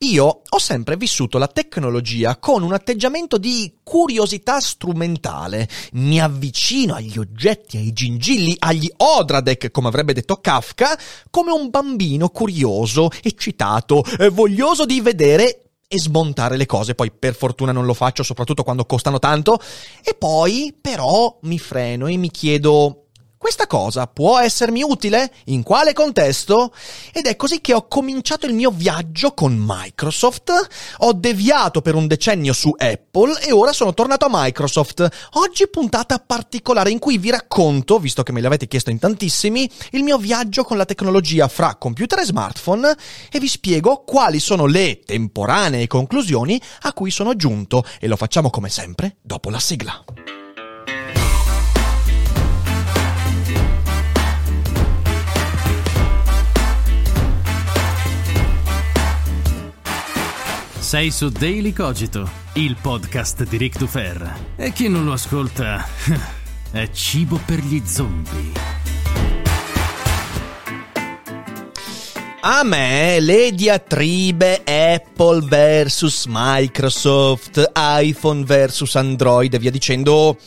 Io ho sempre vissuto la tecnologia con un atteggiamento di curiosità strumentale. Mi avvicino agli oggetti, ai gingilli, agli Odradek, come avrebbe detto Kafka, come un bambino curioso, eccitato, eh, voglioso di vedere e smontare le cose, poi per fortuna non lo faccio, soprattutto quando costano tanto, e poi però mi freno e mi chiedo questa cosa può essermi utile? In quale contesto? Ed è così che ho cominciato il mio viaggio con Microsoft, ho deviato per un decennio su Apple e ora sono tornato a Microsoft. Oggi puntata particolare in cui vi racconto, visto che me l'avete chiesto in tantissimi, il mio viaggio con la tecnologia fra computer e smartphone e vi spiego quali sono le temporanee conclusioni a cui sono giunto e lo facciamo come sempre dopo la sigla. Sei su Daily Cogito, il podcast di Rick Dufer. E chi non lo ascolta è cibo per gli zombie. A me le diatribe Apple versus Microsoft, iPhone versus Android e via dicendo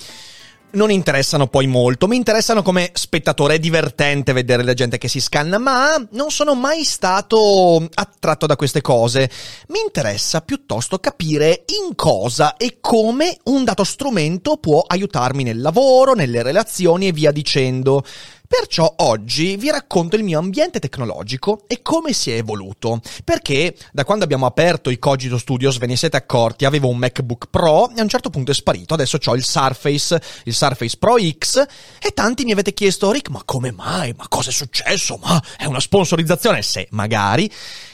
non interessano poi molto, mi interessano come spettatore, è divertente vedere la gente che si scanna, ma non sono mai stato attratto da queste cose. Mi interessa piuttosto capire in cosa e come un dato strumento può aiutarmi nel lavoro, nelle relazioni e via dicendo. Perciò oggi vi racconto il mio ambiente tecnologico e come si è evoluto. Perché da quando abbiamo aperto i Cogito Studios, ve ne siete accorti, avevo un MacBook Pro e a un certo punto è sparito. Adesso ho il Surface, il Surface Pro X e tanti mi avete chiesto, Rick, ma come mai? Ma cosa è successo? Ma è una sponsorizzazione? Se, magari.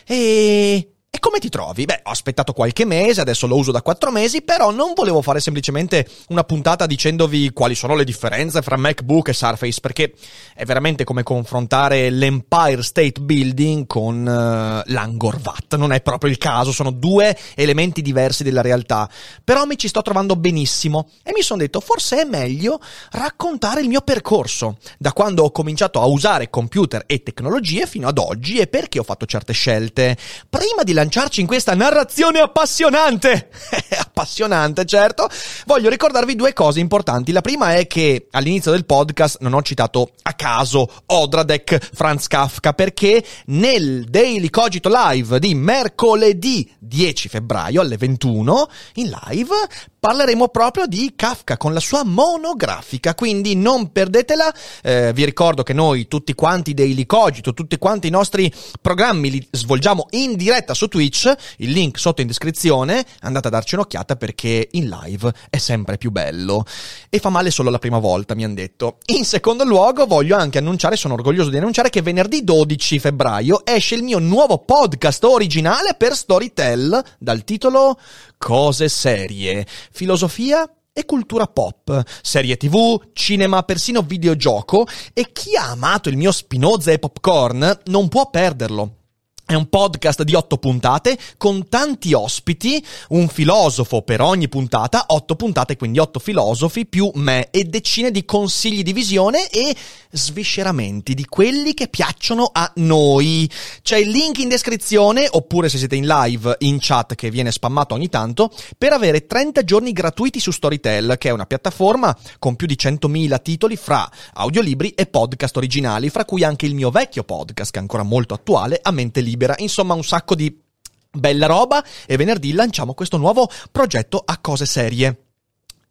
E e come ti trovi? Beh, ho aspettato qualche mese, adesso lo uso da quattro mesi, però non volevo fare semplicemente una puntata dicendovi quali sono le differenze fra MacBook e Surface, perché è veramente come confrontare l'Empire State Building con uh, l'Angor Wat. Non è proprio il caso, sono due elementi diversi della realtà. Però mi ci sto trovando benissimo e mi sono detto forse è meglio raccontare il mio percorso, da quando ho cominciato a usare computer e tecnologie fino ad oggi e perché ho fatto certe scelte. Prima di lanciare lanciarci in questa narrazione appassionante. appassionante, certo. Voglio ricordarvi due cose importanti. La prima è che all'inizio del podcast non ho citato a caso Odradek Franz Kafka perché nel Daily Cogito Live di mercoledì 10 febbraio alle 21 in live parleremo proprio di Kafka con la sua monografica, quindi non perdetela. Eh, vi ricordo che noi tutti quanti Daily Cogito, tutti quanti i nostri programmi li svolgiamo in diretta su Twitch, il link sotto in descrizione, andate a darci un'occhiata perché in live è sempre più bello. E fa male solo la prima volta, mi hanno detto. In secondo luogo voglio anche annunciare, sono orgoglioso di annunciare che venerdì 12 febbraio esce il mio nuovo podcast originale per Storytel dal titolo Cose serie filosofia e cultura pop, serie tv, cinema, persino videogioco e chi ha amato il mio Spinoza e Popcorn non può perderlo. È un podcast di otto puntate con tanti ospiti, un filosofo per ogni puntata, otto puntate, quindi otto filosofi più me e decine di consigli di visione e svisceramenti di quelli che piacciono a noi. C'è il link in descrizione, oppure se siete in live in chat che viene spammato ogni tanto, per avere 30 giorni gratuiti su Storytel, che è una piattaforma con più di 100.000 titoli fra audiolibri e podcast originali, fra cui anche il mio vecchio podcast, che è ancora molto attuale, a mente libera libera, insomma un sacco di bella roba e venerdì lanciamo questo nuovo progetto a cose serie.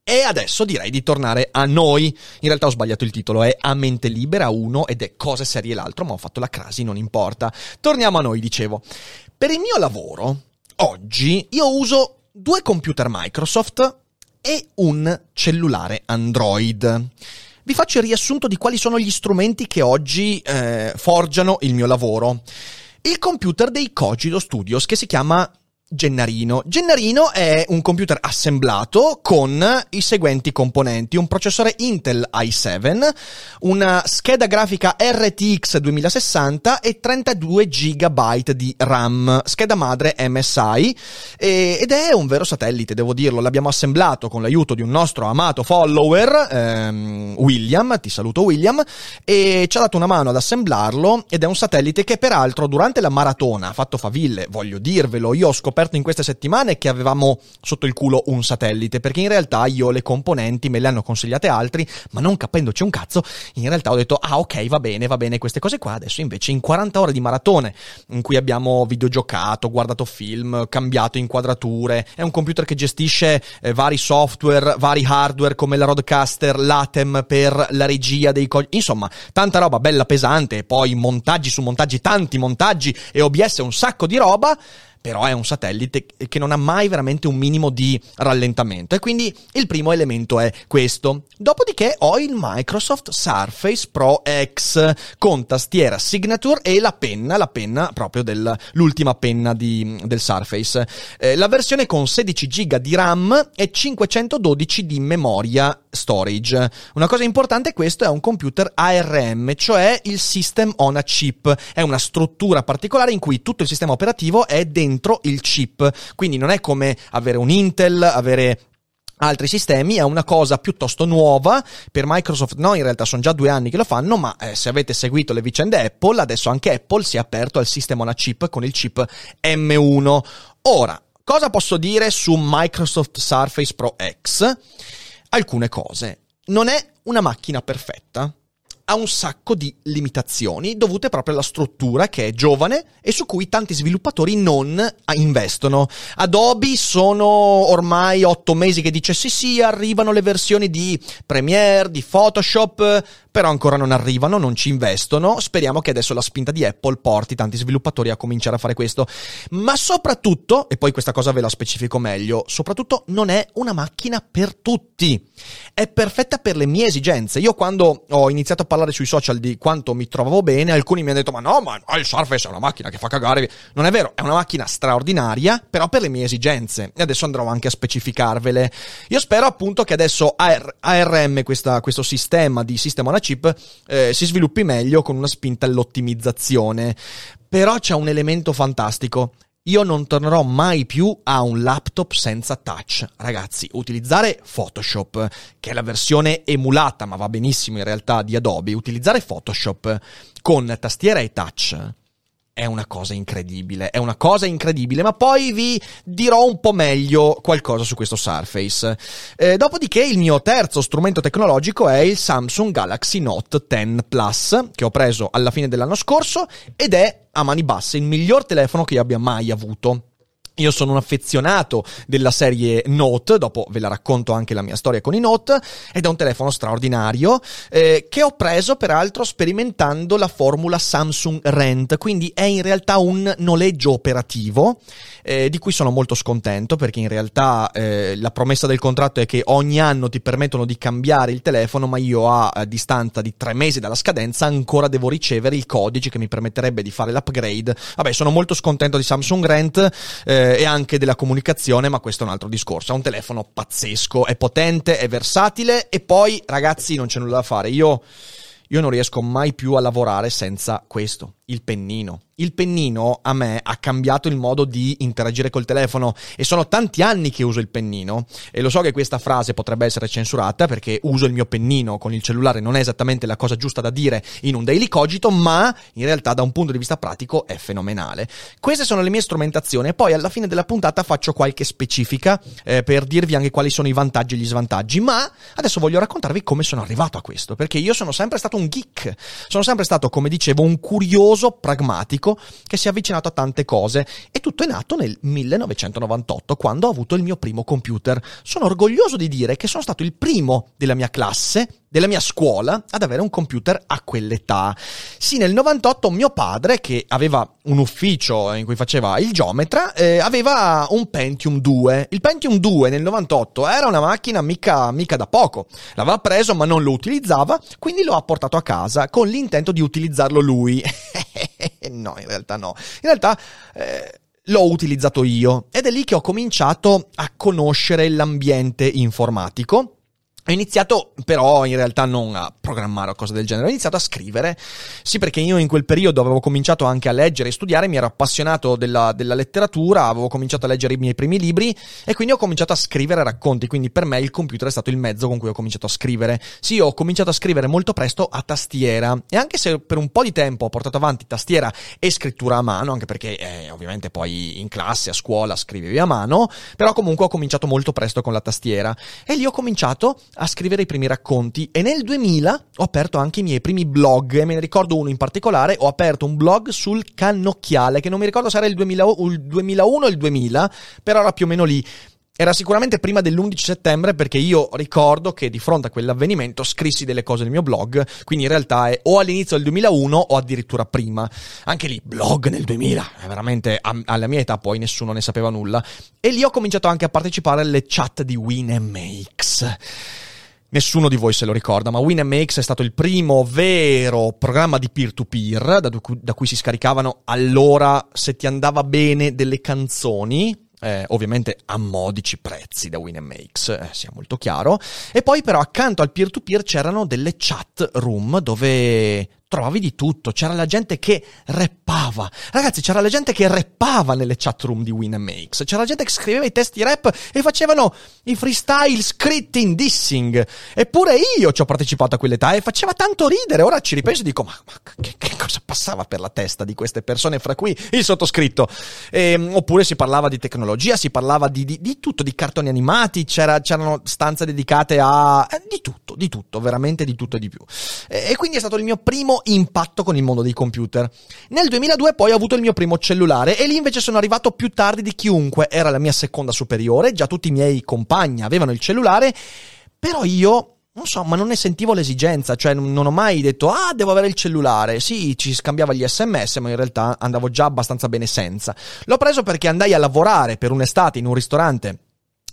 E adesso direi di tornare a noi. In realtà ho sbagliato il titolo, è A mente libera uno ed è cose serie l'altro, ma ho fatto la crasi, non importa. Torniamo a noi, dicevo. Per il mio lavoro, oggi, io uso due computer Microsoft e un cellulare Android. Vi faccio il riassunto di quali sono gli strumenti che oggi eh, forgiano il mio lavoro. Il computer dei Cogito Studios che si chiama Gennarino. Gennarino è un computer assemblato con i seguenti componenti: un processore Intel i7, una scheda grafica RTX 2060 e 32 GB di RAM, scheda madre MSI ed è un vero satellite, devo dirlo. L'abbiamo assemblato con l'aiuto di un nostro amato follower, ehm, William, ti saluto William, e ci ha dato una mano ad assemblarlo ed è un satellite che peraltro durante la maratona ha fatto faville, voglio dirvelo, io ho scoperto scoperto in queste settimane che avevamo sotto il culo un satellite, perché in realtà io le componenti me le hanno consigliate altri, ma non capendoci un cazzo, in realtà ho detto, ah ok, va bene, va bene queste cose qua, adesso invece in 40 ore di maratone, in cui abbiamo videogiocato, guardato film, cambiato inquadrature, è un computer che gestisce eh, vari software, vari hardware come la Roadcaster, l'Atem per la regia dei codici, insomma, tanta roba bella pesante, poi montaggi su montaggi, tanti montaggi e OBS un sacco di roba, però è un satellite che non ha mai veramente un minimo di rallentamento e quindi il primo elemento è questo. Dopodiché ho il Microsoft Surface Pro X con tastiera Signature e la penna, la penna proprio dell'ultima penna di, del Surface. Eh, la versione con 16 GB di RAM e 512 di memoria storage. Una cosa importante è questo è un computer ARM, cioè il System on a Chip. È una struttura particolare in cui tutto il sistema operativo è dentro il chip. Quindi non è come avere un Intel, avere altri sistemi, è una cosa piuttosto nuova per Microsoft, no in realtà sono già due anni che lo fanno, ma eh, se avete seguito le vicende Apple, adesso anche Apple si è aperto al sistema on chip con il chip M1. Ora, cosa posso dire su Microsoft Surface Pro X? alcune cose. Non è una macchina perfetta. Ha un sacco di limitazioni dovute proprio alla struttura che è giovane e su cui tanti sviluppatori non investono. Adobe sono ormai otto mesi che dice sì sì, arrivano le versioni di Premiere, di Photoshop, però ancora non arrivano, non ci investono. Speriamo che adesso la spinta di Apple porti tanti sviluppatori a cominciare a fare questo. Ma soprattutto, e poi questa cosa ve la specifico meglio, soprattutto non è una macchina per tutti. È perfetta per le mie esigenze. Io quando ho iniziato a parlare sui social di quanto mi trovavo bene, alcuni mi hanno detto ma no, ma il Surface è una macchina che fa cagare. Non è vero, è una macchina straordinaria, però per le mie esigenze. E adesso andrò anche a specificarvele. Io spero appunto che adesso AR- ARM, questa, questo sistema di sistema chip eh, si sviluppi meglio con una spinta all'ottimizzazione. Però c'è un elemento fantastico. Io non tornerò mai più a un laptop senza touch. Ragazzi, utilizzare Photoshop, che è la versione emulata, ma va benissimo in realtà di Adobe, utilizzare Photoshop con tastiera e touch è una cosa incredibile, è una cosa incredibile, ma poi vi dirò un po' meglio qualcosa su questo Surface. Eh, dopodiché il mio terzo strumento tecnologico è il Samsung Galaxy Note 10 Plus, che ho preso alla fine dell'anno scorso ed è a mani basse il miglior telefono che io abbia mai avuto. Io sono un affezionato della serie Note, dopo ve la racconto anche la mia storia con i Note, ed è un telefono straordinario eh, che ho preso peraltro sperimentando la formula Samsung Rent, quindi è in realtà un noleggio operativo eh, di cui sono molto scontento perché in realtà eh, la promessa del contratto è che ogni anno ti permettono di cambiare il telefono, ma io a, a distanza di tre mesi dalla scadenza ancora devo ricevere il codice che mi permetterebbe di fare l'upgrade. Vabbè, sono molto scontento di Samsung Rent. Eh, e anche della comunicazione, ma questo è un altro discorso. È un telefono pazzesco, è potente, è versatile e poi ragazzi non c'è nulla da fare. Io, io non riesco mai più a lavorare senza questo, il pennino il pennino a me ha cambiato il modo di interagire col telefono e sono tanti anni che uso il pennino e lo so che questa frase potrebbe essere censurata perché uso il mio pennino con il cellulare non è esattamente la cosa giusta da dire in un daily cogito ma in realtà da un punto di vista pratico è fenomenale. Queste sono le mie strumentazioni e poi alla fine della puntata faccio qualche specifica eh, per dirvi anche quali sono i vantaggi e gli svantaggi ma adesso voglio raccontarvi come sono arrivato a questo perché io sono sempre stato un geek, sono sempre stato come dicevo un curioso pragmatico fisico che si è avvicinato a tante cose e tutto è nato nel 1998 quando ho avuto il mio primo computer. Sono orgoglioso di dire che sono stato il primo della mia classe della mia scuola ad avere un computer a quell'età. Sì, nel 98 mio padre, che aveva un ufficio in cui faceva il geometra, eh, aveva un Pentium 2. Il Pentium 2 nel 98 era una macchina mica, mica da poco. L'aveva preso ma non lo utilizzava, quindi lo ha portato a casa con l'intento di utilizzarlo lui. no, in realtà no. In realtà... Eh, l'ho utilizzato io ed è lì che ho cominciato a conoscere l'ambiente informatico ho iniziato però in realtà non a programmare o cose del genere, ho iniziato a scrivere. Sì, perché io in quel periodo avevo cominciato anche a leggere e studiare, mi ero appassionato della, della, letteratura, avevo cominciato a leggere i miei primi libri e quindi ho cominciato a scrivere racconti. Quindi per me il computer è stato il mezzo con cui ho cominciato a scrivere. Sì, ho cominciato a scrivere molto presto a tastiera e anche se per un po' di tempo ho portato avanti tastiera e scrittura a mano, anche perché eh, ovviamente poi in classe, a scuola scrivevi a mano, però comunque ho cominciato molto presto con la tastiera e lì ho cominciato a scrivere i primi racconti. E nel 2000 ho aperto anche i miei primi blog. E me ne ricordo uno in particolare, ho aperto un blog sul cannocchiale che non mi ricordo se era il, 2000, il 2001 o il 2000, però era più o meno lì. Era sicuramente prima dell'11 settembre perché io ricordo che di fronte a quell'avvenimento scrissi delle cose nel mio blog, quindi in realtà è o all'inizio del 2001 o addirittura prima. Anche lì, blog nel 2000, veramente alla mia età poi nessuno ne sapeva nulla. E lì ho cominciato anche a partecipare alle chat di Winamax. Nessuno di voi se lo ricorda, ma Winamax è stato il primo vero programma di peer-to-peer da cui si scaricavano allora, se ti andava bene, delle canzoni eh, ovviamente a modici prezzi da Winamax, eh, sia molto chiaro. E poi però accanto al peer-to-peer c'erano delle chat room dove trovavi di tutto, c'era la gente che rappava. Ragazzi, c'era la gente che rappava nelle chat room di Winamax, c'era la gente che scriveva i testi rap e facevano i freestyle scritti in dissing. Eppure io ci ho partecipato a quell'età e faceva tanto ridere. Ora ci ripenso e dico, ma, ma che, che, cosa passava per la testa di queste persone, fra cui il sottoscritto? E, ehm, oppure si parlava di tecnologia, si parlava di, di, di tutto, di cartoni animati, c'era, c'erano stanze dedicate a... Eh, di tutto, di tutto, veramente di tutto e di più. E, e quindi è stato il mio primo impatto con il mondo dei computer. Nel 2002 poi ho avuto il mio primo cellulare e lì invece sono arrivato più tardi di chiunque, era la mia seconda superiore, già tutti i miei compagni avevano il cellulare, però io non so, ma non ne sentivo l'esigenza, cioè non ho mai detto ah, devo avere il cellulare. Sì, ci scambiava gli sms, ma in realtà andavo già abbastanza bene senza. L'ho preso perché andai a lavorare per un'estate in un ristorante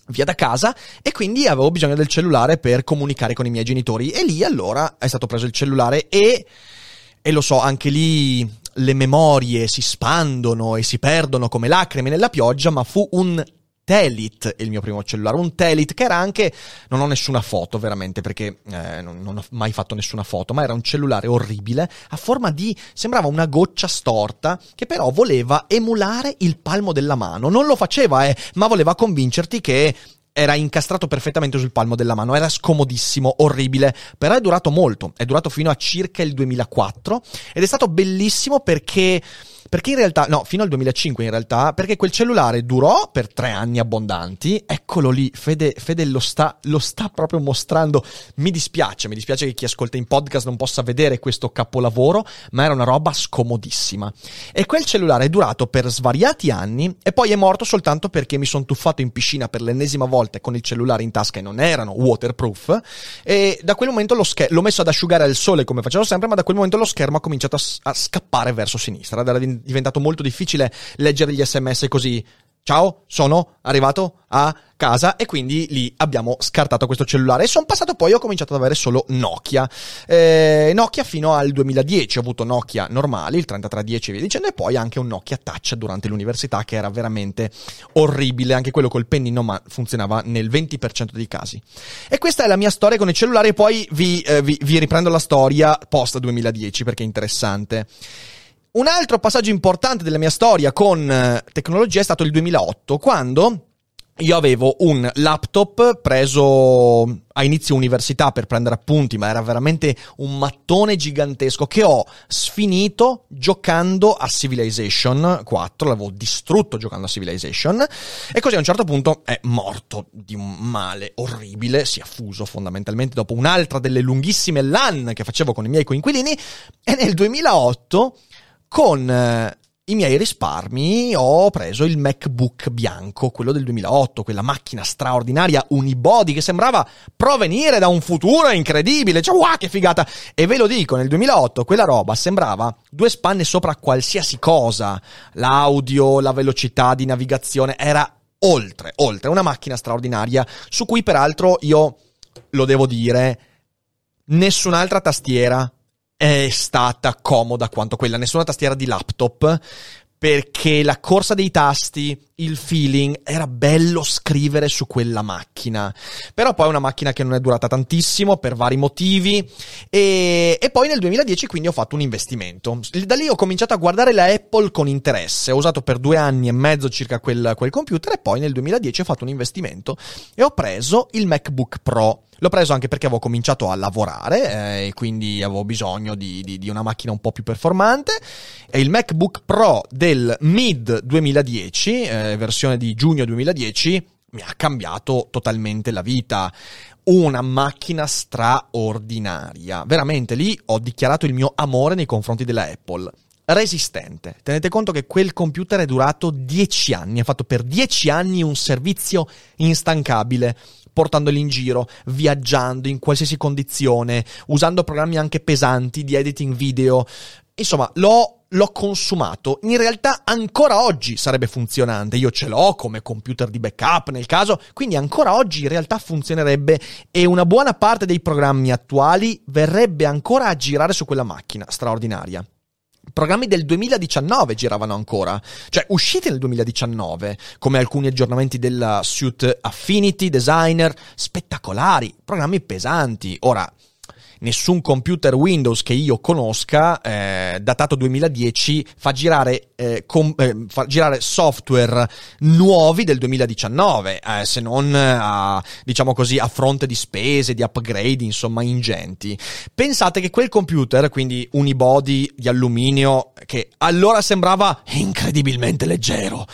via da casa e quindi avevo bisogno del cellulare per comunicare con i miei genitori e lì allora è stato preso il cellulare e e lo so, anche lì le memorie si spandono e si perdono come lacrime nella pioggia, ma fu un Telit il mio primo cellulare, un Telit che era anche, non ho nessuna foto veramente perché eh, non, non, ho mai fatto nessuna foto, ma era un cellulare orribile a forma di, sembrava una goccia storta che però voleva emulare il palmo della mano, non lo faceva eh, ma voleva convincerti che era incastrato perfettamente sul palmo della mano, era scomodissimo, orribile, però è durato molto, è durato fino a circa il 2004 ed è stato bellissimo perché perché in realtà, no, fino al 2005 in realtà, perché quel cellulare durò per tre anni abbondanti. Eccolo lì, Fede, Fede lo, sta, lo sta proprio mostrando. Mi dispiace, mi dispiace che chi ascolta in podcast non possa vedere questo capolavoro, ma era una roba scomodissima. E quel cellulare è durato per svariati anni e poi è morto soltanto perché mi sono tuffato in piscina per l'ennesima volta con il cellulare in tasca e non erano waterproof. E da quel momento lo scher- l'ho messo ad asciugare al sole come facevo sempre, ma da quel momento lo schermo ha cominciato a, s- a scappare verso sinistra. Era diventato molto difficile leggere gli sms così. Ciao, sono arrivato a casa e quindi lì abbiamo scartato questo cellulare. E sono passato poi ho cominciato ad avere solo Nokia. Eh, Nokia fino al 2010 ho avuto Nokia normali il 3310 e via dicendo e poi anche un Nokia Touch durante l'università che era veramente orribile. Anche quello col pennino ma funzionava nel 20% dei casi. E questa è la mia storia con i cellulari poi vi, eh, vi, vi riprendo la storia post 2010 perché è interessante un altro passaggio importante della mia storia con eh, tecnologia è stato il 2008, quando io avevo un laptop preso a inizio università per prendere appunti, ma era veramente un mattone gigantesco che ho sfinito giocando a Civilization 4, l'avevo distrutto giocando a Civilization e così a un certo punto è morto di un male orribile, si è fuso fondamentalmente dopo un'altra delle lunghissime LAN che facevo con i miei coinquilini e nel 2008 con eh, i miei risparmi ho preso il MacBook bianco, quello del 2008, quella macchina straordinaria unibody che sembrava provenire da un futuro incredibile. Cioè, wow, che figata! E ve lo dico, nel 2008 quella roba sembrava due spanne sopra qualsiasi cosa. L'audio, la velocità di navigazione era oltre, oltre, una macchina straordinaria su cui peraltro io lo devo dire, nessun'altra tastiera è stata comoda quanto quella, nessuna tastiera di laptop, perché la corsa dei tasti, il feeling, era bello scrivere su quella macchina. Però poi è una macchina che non è durata tantissimo per vari motivi e, e, poi nel 2010 quindi ho fatto un investimento. Da lì ho cominciato a guardare la Apple con interesse, ho usato per due anni e mezzo circa quel, quel computer e poi nel 2010 ho fatto un investimento e ho preso il MacBook Pro. L'ho preso anche perché avevo cominciato a lavorare eh, e quindi avevo bisogno di, di, di, una macchina un po' più performante. E il MacBook Pro del mid 2010, eh, versione di giugno 2010, mi ha cambiato totalmente la vita. Una macchina straordinaria. Veramente lì ho dichiarato il mio amore nei confronti della Apple resistente. Tenete conto che quel computer è durato 10 anni, ha fatto per 10 anni un servizio instancabile portandoli in giro, viaggiando in qualsiasi condizione, usando programmi anche pesanti di editing video. Insomma, l'ho, l'ho consumato. In realtà ancora oggi sarebbe funzionante. Io ce l'ho come computer di backup nel caso, quindi ancora oggi in realtà funzionerebbe e una buona parte dei programmi attuali verrebbe ancora a girare su quella macchina straordinaria programmi del 2019 giravano ancora, cioè usciti nel 2019, come alcuni aggiornamenti della suite Affinity, Designer, spettacolari, programmi pesanti. Ora, nessun computer Windows che io conosca, eh, datato 2010, fa girare, eh, com- eh, fa girare software nuovi del 2019, eh, se non a, diciamo così, a fronte di spese, di upgrade, insomma, ingenti. Pensate che quel computer, quindi unibody di alluminio, che allora sembrava incredibilmente leggero,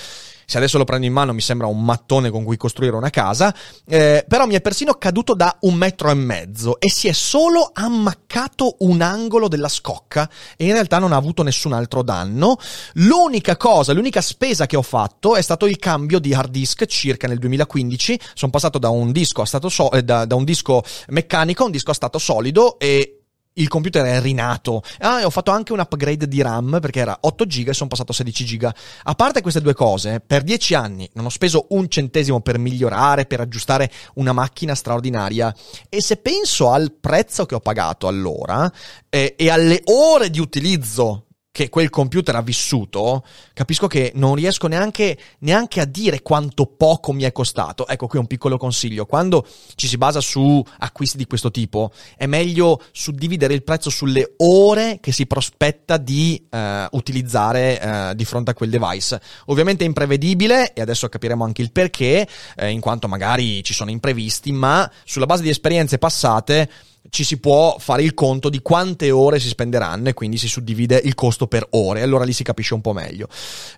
se adesso lo prendo in mano mi sembra un mattone con cui costruire una casa, eh, però mi è persino caduto da un metro e mezzo e si è solo ammaccato un angolo della scocca e in realtà non ha avuto nessun altro danno. L'unica cosa, l'unica spesa che ho fatto è stato il cambio di hard disk circa nel 2015, sono passato da un disco a stato so- eh, da, da un disco meccanico a un disco a stato solido e il computer è rinato. Ah, ho fatto anche un upgrade di RAM perché era 8 GB e sono passato a 16 GB. A parte queste due cose, per 10 anni non ho speso un centesimo per migliorare, per aggiustare una macchina straordinaria. E se penso al prezzo che ho pagato allora eh, e alle ore di utilizzo che quel computer ha vissuto, capisco che non riesco neanche, neanche, a dire quanto poco mi è costato. Ecco qui un piccolo consiglio. Quando ci si basa su acquisti di questo tipo, è meglio suddividere il prezzo sulle ore che si prospetta di eh, utilizzare eh, di fronte a quel device. Ovviamente è imprevedibile, e adesso capiremo anche il perché, eh, in quanto magari ci sono imprevisti, ma sulla base di esperienze passate ci si può fare il conto di quante ore si spenderanno e quindi si suddivide il costo per ore, allora lì si capisce un po' meglio.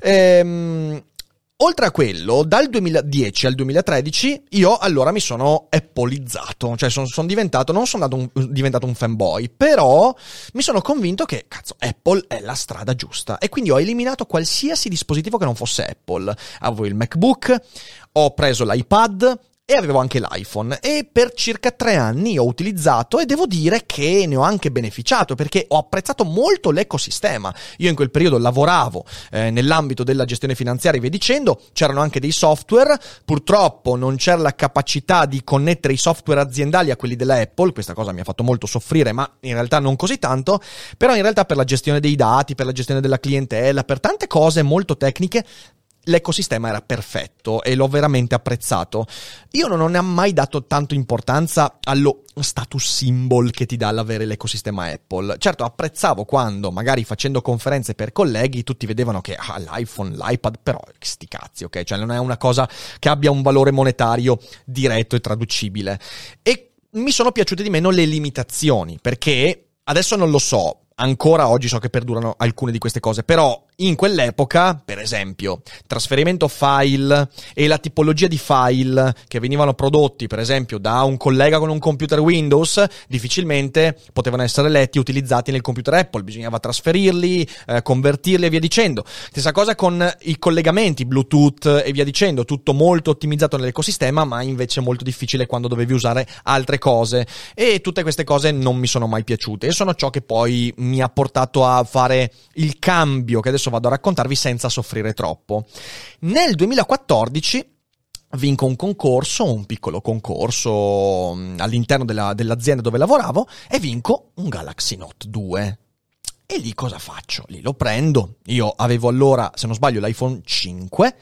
Ehm, Oltre a quello, dal 2010 al 2013 io allora mi sono appolizzato, cioè sono, sono diventato, non sono diventato un fanboy, però mi sono convinto che, cazzo, Apple è la strada giusta e quindi ho eliminato qualsiasi dispositivo che non fosse Apple. Avevo il MacBook, ho preso l'iPad, e avevo anche l'iPhone. E per circa tre anni ho utilizzato e devo dire che ne ho anche beneficiato perché ho apprezzato molto l'ecosistema. Io in quel periodo lavoravo eh, nell'ambito della gestione finanziaria e via dicendo, c'erano anche dei software, purtroppo non c'era la capacità di connettere i software aziendali a quelli della Apple, questa cosa mi ha fatto molto soffrire ma in realtà non così tanto, però in realtà per la gestione dei dati, per la gestione della clientela, per tante cose molto tecniche l'ecosistema era perfetto e l'ho veramente apprezzato. Io non ho mai dato tanto importanza allo status symbol che ti dà l'avere l'ecosistema Apple. Certo, apprezzavo quando, magari facendo conferenze per colleghi, tutti vedevano che ah, l'iPhone, l'iPad, però sti cazzi, ok? Cioè non è una cosa che abbia un valore monetario diretto e traducibile. E mi sono piaciute di meno le limitazioni, perché adesso non lo so, ancora oggi so che perdurano alcune di queste cose, però in quell'epoca, per esempio, trasferimento file e la tipologia di file che venivano prodotti, per esempio, da un collega con un computer Windows, difficilmente potevano essere letti e utilizzati nel computer Apple, bisognava trasferirli, eh, convertirli e via dicendo. Stessa cosa con i collegamenti Bluetooth e via dicendo, tutto molto ottimizzato nell'ecosistema, ma invece molto difficile quando dovevi usare altre cose. E tutte queste cose non mi sono mai piaciute e sono ciò che poi mi ha portato a fare il cambio che adesso vado a raccontarvi senza soffrire troppo. Nel 2014 vinco un concorso, un piccolo concorso mm, all'interno della, dell'azienda dove lavoravo e vinco un Galaxy Note 2. E lì cosa faccio? Lì lo prendo. Io avevo allora, se non sbaglio, l'iPhone 5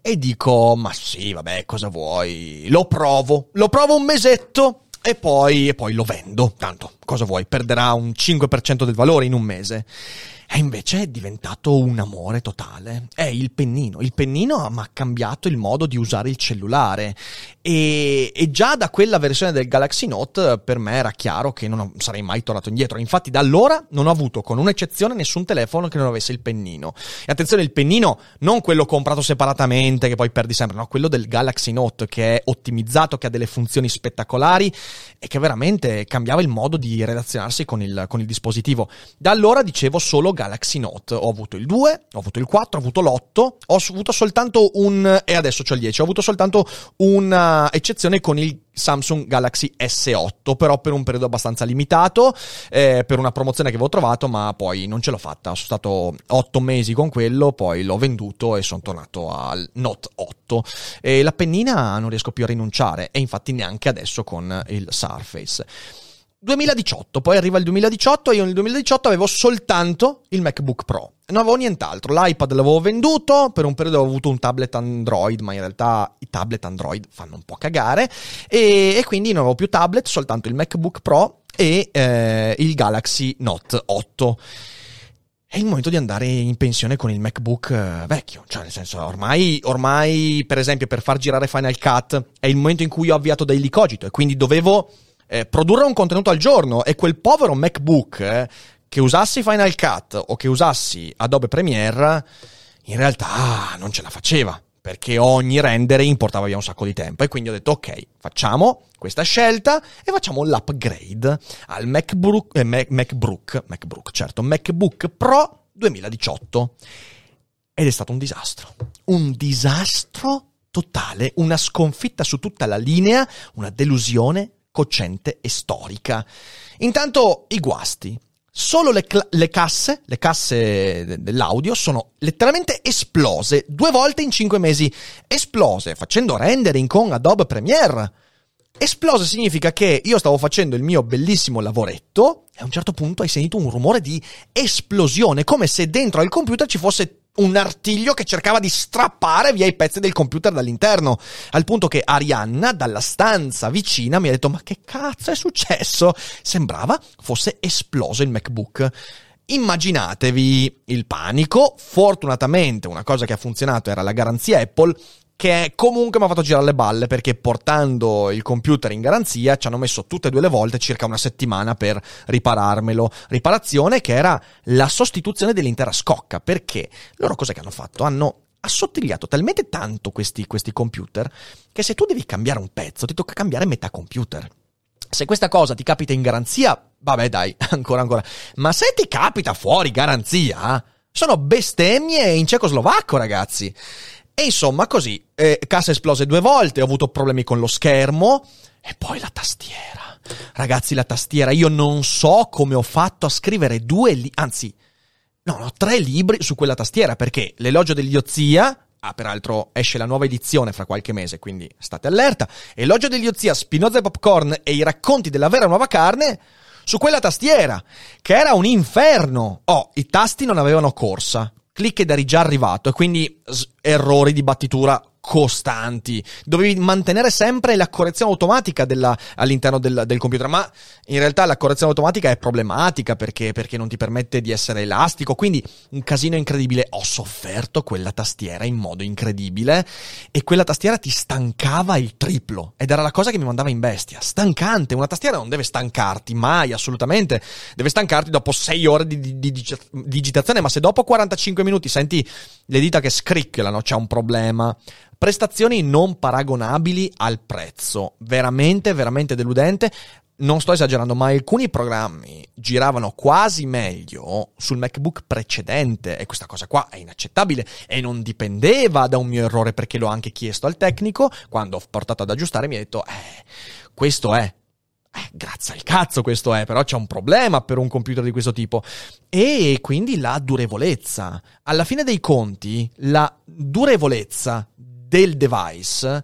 e dico, ma sì, vabbè, cosa vuoi? Lo provo. Lo provo un mesetto e poi, e poi lo vendo. Tanto, cosa vuoi? Perderà un 5% del valore in un mese. E invece è diventato un amore totale. È il pennino. Il pennino mi ha cambiato il modo di usare il cellulare. E, e, già da quella versione del Galaxy Note per me era chiaro che non sarei mai tornato indietro. Infatti da allora non ho avuto, con un'eccezione, nessun telefono che non avesse il pennino. E attenzione, il pennino non quello comprato separatamente che poi perdi sempre, no, quello del Galaxy Note che è ottimizzato, che ha delle funzioni spettacolari e che veramente cambiava il modo di relazionarsi con il, con il dispositivo. Da allora dicevo solo Galaxy Note. Ho avuto il 2, ho avuto il 4, ho avuto l'8, ho avuto soltanto un... e adesso c'ho il 10, ho avuto soltanto una eccezione con il Samsung Galaxy S8, però per un periodo abbastanza limitato, eh, per una promozione che avevo trovato, ma poi non ce l'ho fatta. Sono stato 8 mesi con quello, poi l'ho venduto e sono tornato al Note 8. E la pennina non riesco più a rinunciare, e infatti neanche adesso con il Surface. 2018, poi arriva il 2018 e io nel 2018 avevo soltanto il MacBook Pro. Non avevo nient'altro, l'iPad l'avevo venduto, per un periodo avevo avuto un tablet Android, ma in realtà i tablet Android fanno un po' cagare, e, e quindi non avevo più tablet, soltanto il MacBook Pro e eh, il Galaxy Note 8 è il momento di andare in pensione con il MacBook eh, vecchio. Cioè, nel senso, ormai, ormai, per esempio, per far girare Final Cut è il momento in cui ho avviato Daily Cogito e quindi dovevo eh, produrre un contenuto al giorno. E quel povero MacBook eh, che usassi Final Cut o che usassi Adobe Premiere in realtà non ce la faceva perché ogni render importava via un sacco di tempo. E quindi ho detto ok facciamo questa scelta e facciamo l'upgrade al MacBook, eh, Mac, MacBook, MacBook certo, MacBook Pro 2018 ed è stato un disastro. Un disastro totale. Una sconfitta su tutta la linea una delusione cocente e storica. Intanto i guasti. Solo le, cl- le casse, le casse de- dell'audio sono letteralmente esplose due volte in cinque mesi. Esplose facendo rendering con Adobe Premiere. Esplose significa che io stavo facendo il mio bellissimo lavoretto e a un certo punto hai sentito un rumore di esplosione, come se dentro al computer ci fosse un artiglio che cercava di strappare via i pezzi del computer dall'interno. Al punto che Arianna, dalla stanza vicina, mi ha detto: Ma che cazzo è successo? Sembrava fosse esploso il MacBook. Immaginatevi il panico. Fortunatamente, una cosa che ha funzionato era la garanzia Apple che comunque mi ha fatto girare le balle perché portando il computer in garanzia ci hanno messo tutte e due le volte circa una settimana per ripararmelo. Riparazione che era la sostituzione dell'intera scocca. Perché loro cosa che hanno fatto? Hanno assottigliato talmente tanto questi, questi computer che se tu devi cambiare un pezzo ti tocca cambiare metà computer. Se questa cosa ti capita in garanzia, vabbè dai, ancora ancora. Ma se ti capita fuori garanzia, sono bestemmie in cecoslovacco, ragazzi. E insomma, così, eh, cassa esplose due volte, ho avuto problemi con lo schermo e poi la tastiera. Ragazzi, la tastiera, io non so come ho fatto a scrivere due, li- anzi, no, no, tre libri su quella tastiera, perché l'elogio dell'idiozia, Ah, peraltro esce la nuova edizione fra qualche mese, quindi state allerta. Elogio dell'idiozia, Spinoza e Popcorn e i racconti della vera nuova carne su quella tastiera, che era un inferno. Oh, i tasti non avevano corsa. Click ed eri già arrivato e quindi errori di battitura costanti. Dovevi mantenere sempre la correzione automatica della, all'interno del, del, computer, ma in realtà la correzione automatica è problematica perché, perché, non ti permette di essere elastico, quindi un casino incredibile. Ho sofferto quella tastiera in modo incredibile e quella tastiera ti stancava il triplo ed era la cosa che mi mandava in bestia. Stancante, una tastiera non deve stancarti mai, assolutamente. Deve stancarti dopo 6 ore di, di, di digitazione, ma se dopo 45 minuti senti le dita che scricchiolano, c'è un problema. Prestazioni non paragonabili al prezzo. Veramente, veramente deludente. Non sto esagerando, ma alcuni programmi giravano quasi meglio sul MacBook precedente e questa cosa qua è inaccettabile e non dipendeva da un mio errore perché l'ho anche chiesto al tecnico quando ho portato ad aggiustare mi ha detto eh, questo è eh, grazie al cazzo questo è, però c'è un problema per un computer di questo tipo. E quindi la durevolezza. Alla fine dei conti, la durevolezza del device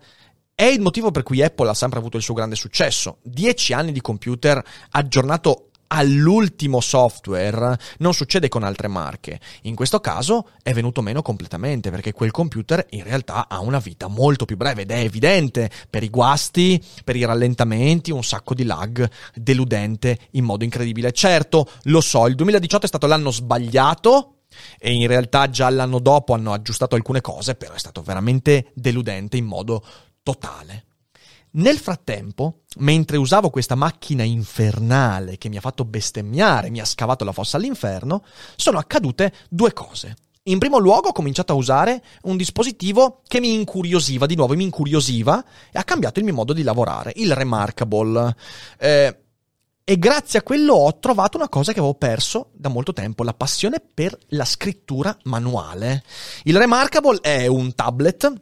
è il motivo per cui Apple ha sempre avuto il suo grande successo. Dieci anni di computer aggiornato all'ultimo software non succede con altre marche. In questo caso è venuto meno completamente perché quel computer in realtà ha una vita molto più breve ed è evidente per i guasti, per i rallentamenti, un sacco di lag deludente in modo incredibile. Certo, lo so, il 2018 è stato l'anno sbagliato e in realtà già l'anno dopo hanno aggiustato alcune cose, però è stato veramente deludente in modo totale. Nel frattempo, mentre usavo questa macchina infernale che mi ha fatto bestemmiare, mi ha scavato la fossa all'inferno, sono accadute due cose. In primo luogo ho cominciato a usare un dispositivo che mi incuriosiva, di nuovo mi incuriosiva e ha cambiato il mio modo di lavorare, il Remarkable. Eh, e grazie a quello ho trovato una cosa che avevo perso da molto tempo, la passione per la scrittura manuale. Il Remarkable è un tablet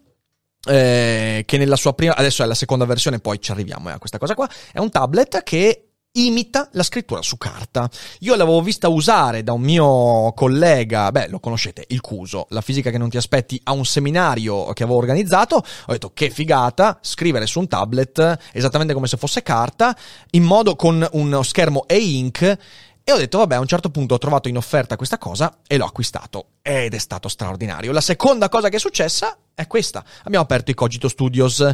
eh, che nella sua prima, adesso è la seconda versione, poi ci arriviamo eh, a questa cosa qua, è un tablet che imita la scrittura su carta. Io l'avevo vista usare da un mio collega, beh, lo conoscete, il Cuso, la fisica che non ti aspetti, a un seminario che avevo organizzato. Ho detto che figata scrivere su un tablet esattamente come se fosse carta, in modo con uno schermo e-ink e ho detto, vabbè, a un certo punto ho trovato in offerta questa cosa e l'ho acquistato. Ed è stato straordinario. La seconda cosa che è successa è questa. Abbiamo aperto i Cogito Studios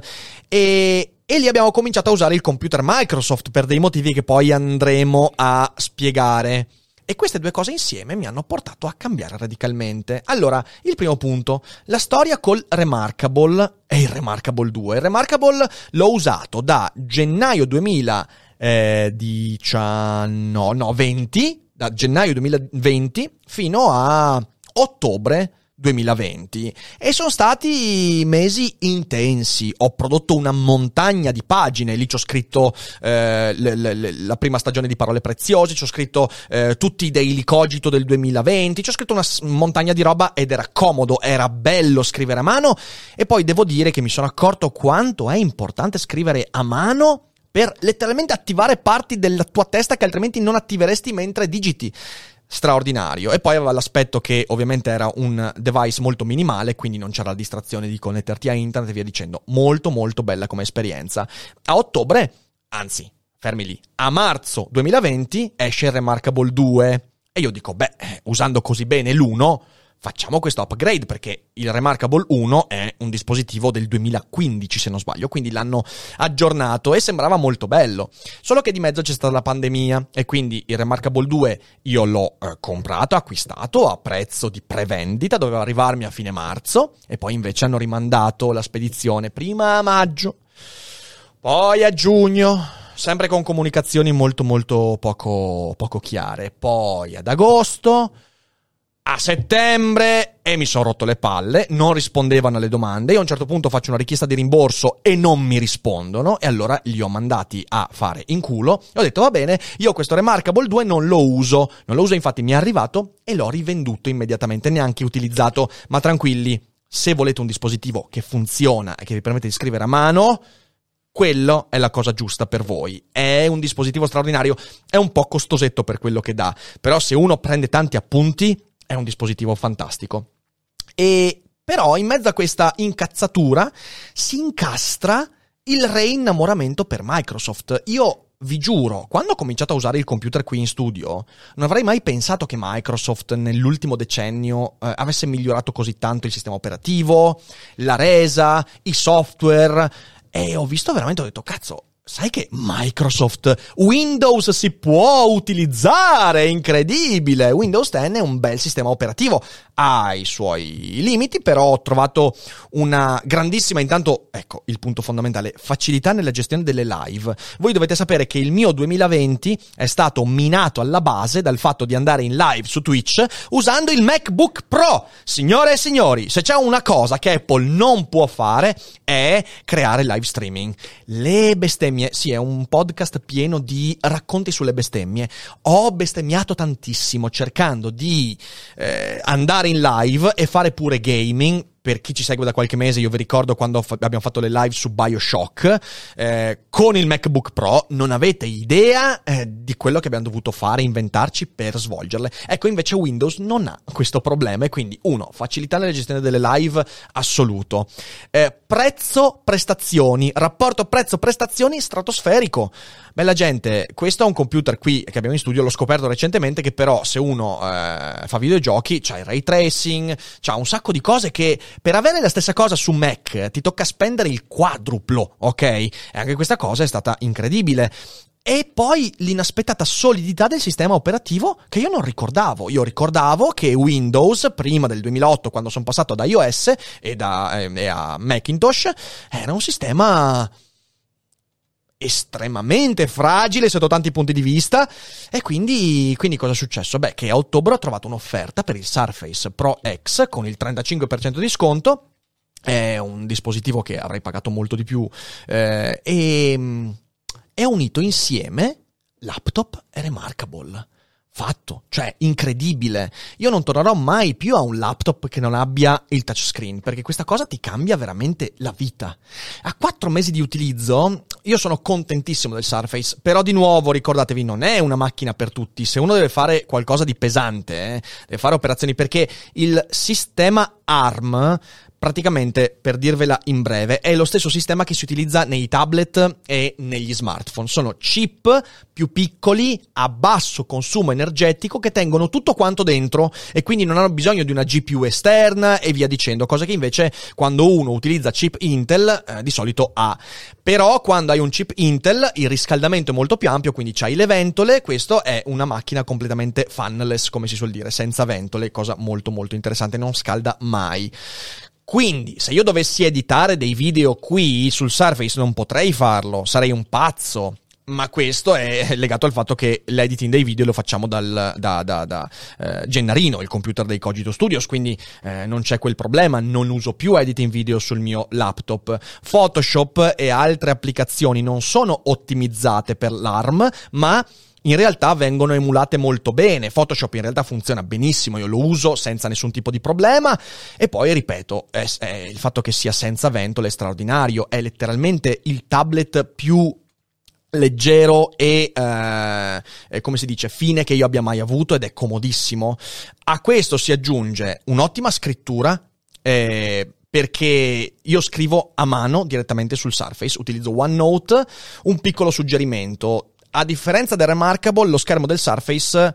e, e lì abbiamo cominciato a usare il computer Microsoft per dei motivi che poi andremo a spiegare. E queste due cose insieme mi hanno portato a cambiare radicalmente. Allora, il primo punto, la storia col Remarkable e il Remarkable 2. Il Remarkable l'ho usato da gennaio 2000 eh, 19, no, 20, da gennaio 2020 fino a ottobre 2020 e sono stati mesi intensi. Ho prodotto una montagna di pagine, lì ci ho scritto eh, l- l- la prima stagione di Parole Preziose, ci ho scritto eh, tutti i daily cogito del 2020, ci ho scritto una montagna di roba ed era comodo, era bello scrivere a mano e poi devo dire che mi sono accorto quanto è importante scrivere a mano per letteralmente attivare parti della tua testa che altrimenti non attiveresti mentre digiti. Straordinario. E poi aveva l'aspetto che ovviamente era un device molto minimale, quindi non c'era la distrazione di connetterti a internet e via dicendo. Molto molto bella come esperienza. A ottobre, anzi, fermi lì, a marzo 2020 esce il Remarkable 2. E io dico, beh, usando così bene l'1 facciamo questo upgrade perché il Remarkable 1 è un dispositivo del 2015 se non sbaglio, quindi l'hanno aggiornato e sembrava molto bello. Solo che di mezzo c'è stata la pandemia e quindi il Remarkable 2 io l'ho eh, comprato, acquistato a prezzo di prevendita, doveva arrivarmi a fine marzo e poi invece hanno rimandato la spedizione prima a maggio, poi a giugno, sempre con comunicazioni molto molto poco, poco chiare, poi ad agosto a settembre e mi sono rotto le palle, non rispondevano alle domande. Io a un certo punto faccio una richiesta di rimborso e non mi rispondono. E allora li ho mandati a fare in culo. E ho detto va bene, io questo Remarkable 2 non lo uso, non lo uso infatti mi è arrivato e l'ho rivenduto immediatamente, neanche utilizzato, ma tranquilli, se volete un dispositivo che funziona e che vi permette di scrivere a mano, quello è la cosa giusta per voi. È un dispositivo straordinario, è un po' costosetto per quello che dà, però se uno prende tanti appunti è un dispositivo fantastico. E però in mezzo a questa incazzatura si incastra il reinnamoramento per Microsoft. Io vi giuro, quando ho cominciato a usare il computer qui in studio, non avrei mai pensato che Microsoft nell'ultimo decennio eh, avesse migliorato così tanto il sistema operativo, la resa, i software. E ho visto veramente, ho detto, cazzo, Sai che Microsoft Windows si può utilizzare? Incredibile! Windows 10 è un bel sistema operativo, ha i suoi limiti, però ho trovato una grandissima, intanto, ecco il punto fondamentale, facilità nella gestione delle live. Voi dovete sapere che il mio 2020 è stato minato alla base dal fatto di andare in live su Twitch usando il MacBook Pro. Signore e signori, se c'è una cosa che Apple non può fare è creare live streaming. Le bestemmie bestemmie. Sì, è un podcast pieno di racconti sulle bestemmie. Ho bestemmiato tantissimo cercando di eh, andare in live e fare pure gaming per chi ci segue da qualche mese, io vi ricordo quando fa- abbiamo fatto le live su Bioshock, eh, con il MacBook Pro non avete idea eh, di quello che abbiamo dovuto fare, inventarci per svolgerle. Ecco, invece Windows non ha questo problema e quindi, uno, facilità nella gestione delle live assoluto. Eh, prezzo prestazioni, rapporto prezzo prestazioni stratosferico. Bella gente, questo è un computer qui che abbiamo in studio, l'ho scoperto recentemente che però se uno eh, fa videogiochi c'ha il ray tracing, c'ha un sacco di cose che per avere la stessa cosa su Mac ti tocca spendere il quadruplo, ok? E anche questa cosa è stata incredibile. E poi l'inaspettata solidità del sistema operativo che io non ricordavo. Io ricordavo che Windows, prima del 2008, quando sono passato da iOS e, da, eh, e a Macintosh, era un sistema estremamente fragile sotto tanti punti di vista. E quindi, quindi cosa è successo? Beh, che a ottobre ho trovato un'offerta per il Surface Pro X con il 35% di sconto. È un dispositivo che avrei pagato molto di più. Eh, e è unito insieme laptop e remarkable fatto, cioè incredibile. Io non tornerò mai più a un laptop che non abbia il touchscreen, perché questa cosa ti cambia veramente la vita. A quattro mesi di utilizzo, io sono contentissimo del Surface, però di nuovo ricordatevi, non è una macchina per tutti. Se uno deve fare qualcosa di pesante, eh, deve fare operazioni, perché il sistema ARM praticamente, per dirvela in breve, è lo stesso sistema che si utilizza nei tablet e negli smartphone. Sono chip più piccoli a basso consumo energetico che tengono tutto quanto dentro e quindi non hanno bisogno di una GPU esterna e via dicendo, cosa che invece quando uno utilizza chip Intel eh, di solito ha. Però quando hai un chip Intel il riscaldamento è molto più ampio, quindi c'hai le ventole, questo è una macchina completamente fanless, come si suol dire, senza ventole, cosa molto molto interessante, non scalda mai. Quindi, se io dovessi editare dei video qui sul Surface non potrei farlo, sarei un pazzo. Ma questo è legato al fatto che l'editing dei video lo facciamo dal, da, da, da eh, Gennarino, il computer dei Cogito Studios, quindi eh, non c'è quel problema, non uso più editing video sul mio laptop. Photoshop e altre applicazioni non sono ottimizzate per l'ARM, ma in realtà vengono emulate molto bene. Photoshop in realtà funziona benissimo, io lo uso senza nessun tipo di problema. E poi, ripeto, è, è il fatto che sia senza ventole è straordinario. È letteralmente il tablet più leggero e eh, come si dice fine che io abbia mai avuto ed è comodissimo a questo si aggiunge un'ottima scrittura eh, perché io scrivo a mano direttamente sul Surface, utilizzo OneNote, un piccolo suggerimento, a differenza del Remarkable, lo schermo del Surface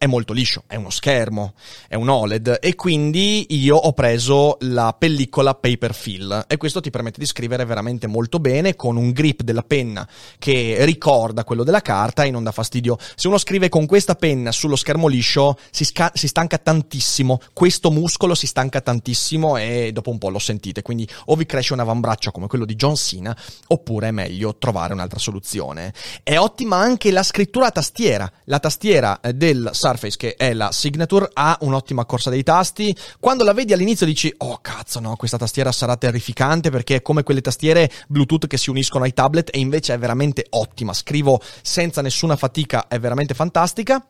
è molto liscio, è uno schermo, è un OLED e quindi io ho preso la pellicola paper fill e questo ti permette di scrivere veramente molto bene con un grip della penna che ricorda quello della carta e non dà fastidio. Se uno scrive con questa penna sullo schermo liscio si, sca- si stanca tantissimo, questo muscolo si stanca tantissimo e dopo un po' lo sentite, quindi o vi cresce un avambraccio come quello di John Cena oppure è meglio trovare un'altra soluzione. È ottima anche la scrittura a tastiera, la tastiera del Surface, che è la Signature, ha un'ottima corsa dei tasti. Quando la vedi all'inizio dici, oh cazzo no, questa tastiera sarà terrificante perché è come quelle tastiere Bluetooth che si uniscono ai tablet e invece è veramente ottima. Scrivo senza nessuna fatica, è veramente fantastica.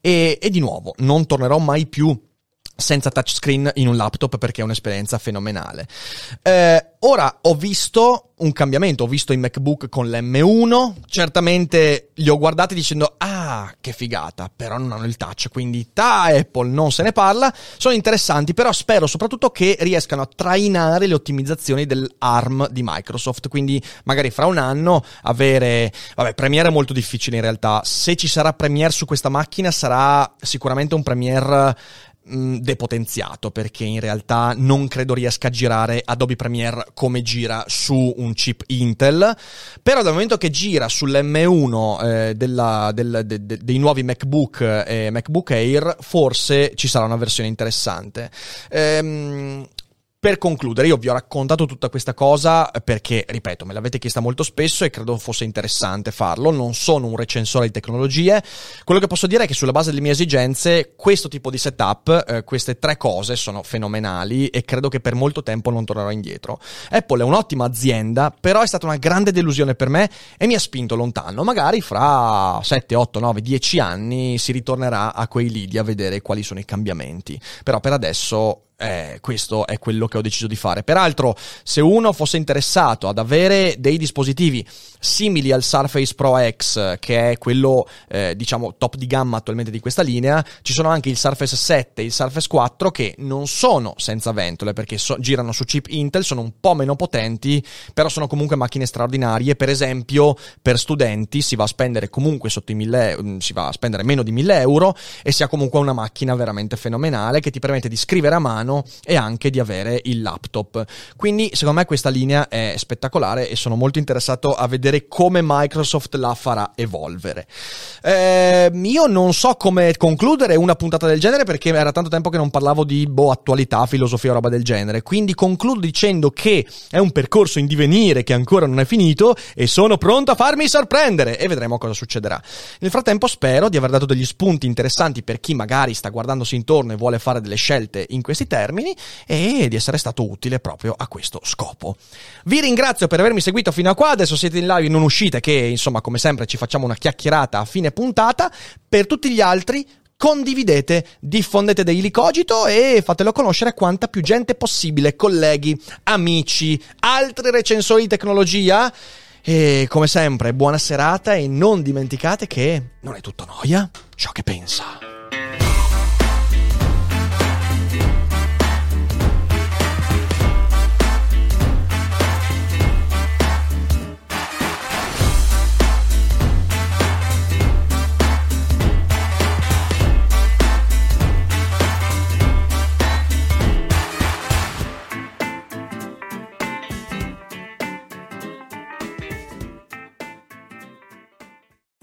E, e di nuovo, non tornerò mai più senza touchscreen in un laptop perché è un'esperienza fenomenale. Eh, ora ho visto un cambiamento, ho visto i MacBook con l'M1, certamente li ho guardati dicendo ah che figata, però non hanno il touch, quindi ta Apple non se ne parla, sono interessanti, però spero soprattutto che riescano a trainare le ottimizzazioni dell'ARM di Microsoft, quindi magari fra un anno avere, vabbè Premiere è molto difficile in realtà, se ci sarà Premiere su questa macchina sarà sicuramente un Premiere depotenziato perché in realtà non credo riesca a girare Adobe Premiere come gira su un chip Intel. Però dal momento che gira sull'M1 eh, della, del, de, de, dei nuovi MacBook e MacBook Air forse ci sarà una versione interessante. Ehm, per concludere, io vi ho raccontato tutta questa cosa perché, ripeto, me l'avete chiesta molto spesso e credo fosse interessante farlo. Non sono un recensore di tecnologie. Quello che posso dire è che sulla base delle mie esigenze, questo tipo di setup, eh, queste tre cose sono fenomenali e credo che per molto tempo non tornerò indietro. Apple è un'ottima azienda, però è stata una grande delusione per me e mi ha spinto lontano. Magari fra 7, 8, 9, 10 anni si ritornerà a quei lidi a vedere quali sono i cambiamenti. Però per adesso eh, questo è quello che ho deciso di fare. Peraltro, se uno fosse interessato ad avere dei dispositivi simili al Surface Pro X, che è quello eh, diciamo top di gamma attualmente di questa linea, ci sono anche il Surface 7 e il Surface 4 che non sono senza ventole perché so- girano su chip Intel, sono un po' meno potenti, però sono comunque macchine straordinarie. Per esempio, per studenti si va a spendere comunque sotto i 1000 mm, si va a spendere meno di 1000 euro e si ha comunque una macchina veramente fenomenale che ti permette di scrivere a mano e anche di avere il laptop. Quindi, secondo me, questa linea è spettacolare e sono molto interessato a vedere come Microsoft la farà evolvere. Eh, io non so come concludere una puntata del genere perché era tanto tempo che non parlavo di boh, attualità, filosofia o roba del genere. Quindi concludo dicendo che è un percorso in divenire che ancora non è finito e sono pronto a farmi sorprendere e vedremo cosa succederà. Nel frattempo spero di aver dato degli spunti interessanti per chi magari sta guardandosi intorno e vuole fare delle scelte in questi termini e di essere stato utile proprio a questo scopo. Vi ringrazio per avermi seguito fino a qua, adesso siete in live, non uscite che insomma come sempre ci facciamo una chiacchierata a fine puntata. Per tutti gli altri condividete, diffondete Daily Cogito e fatelo conoscere a quanta più gente possibile, colleghi, amici, altri recensori di tecnologia. E come sempre, buona serata e non dimenticate che non è tutto noia ciò che pensa.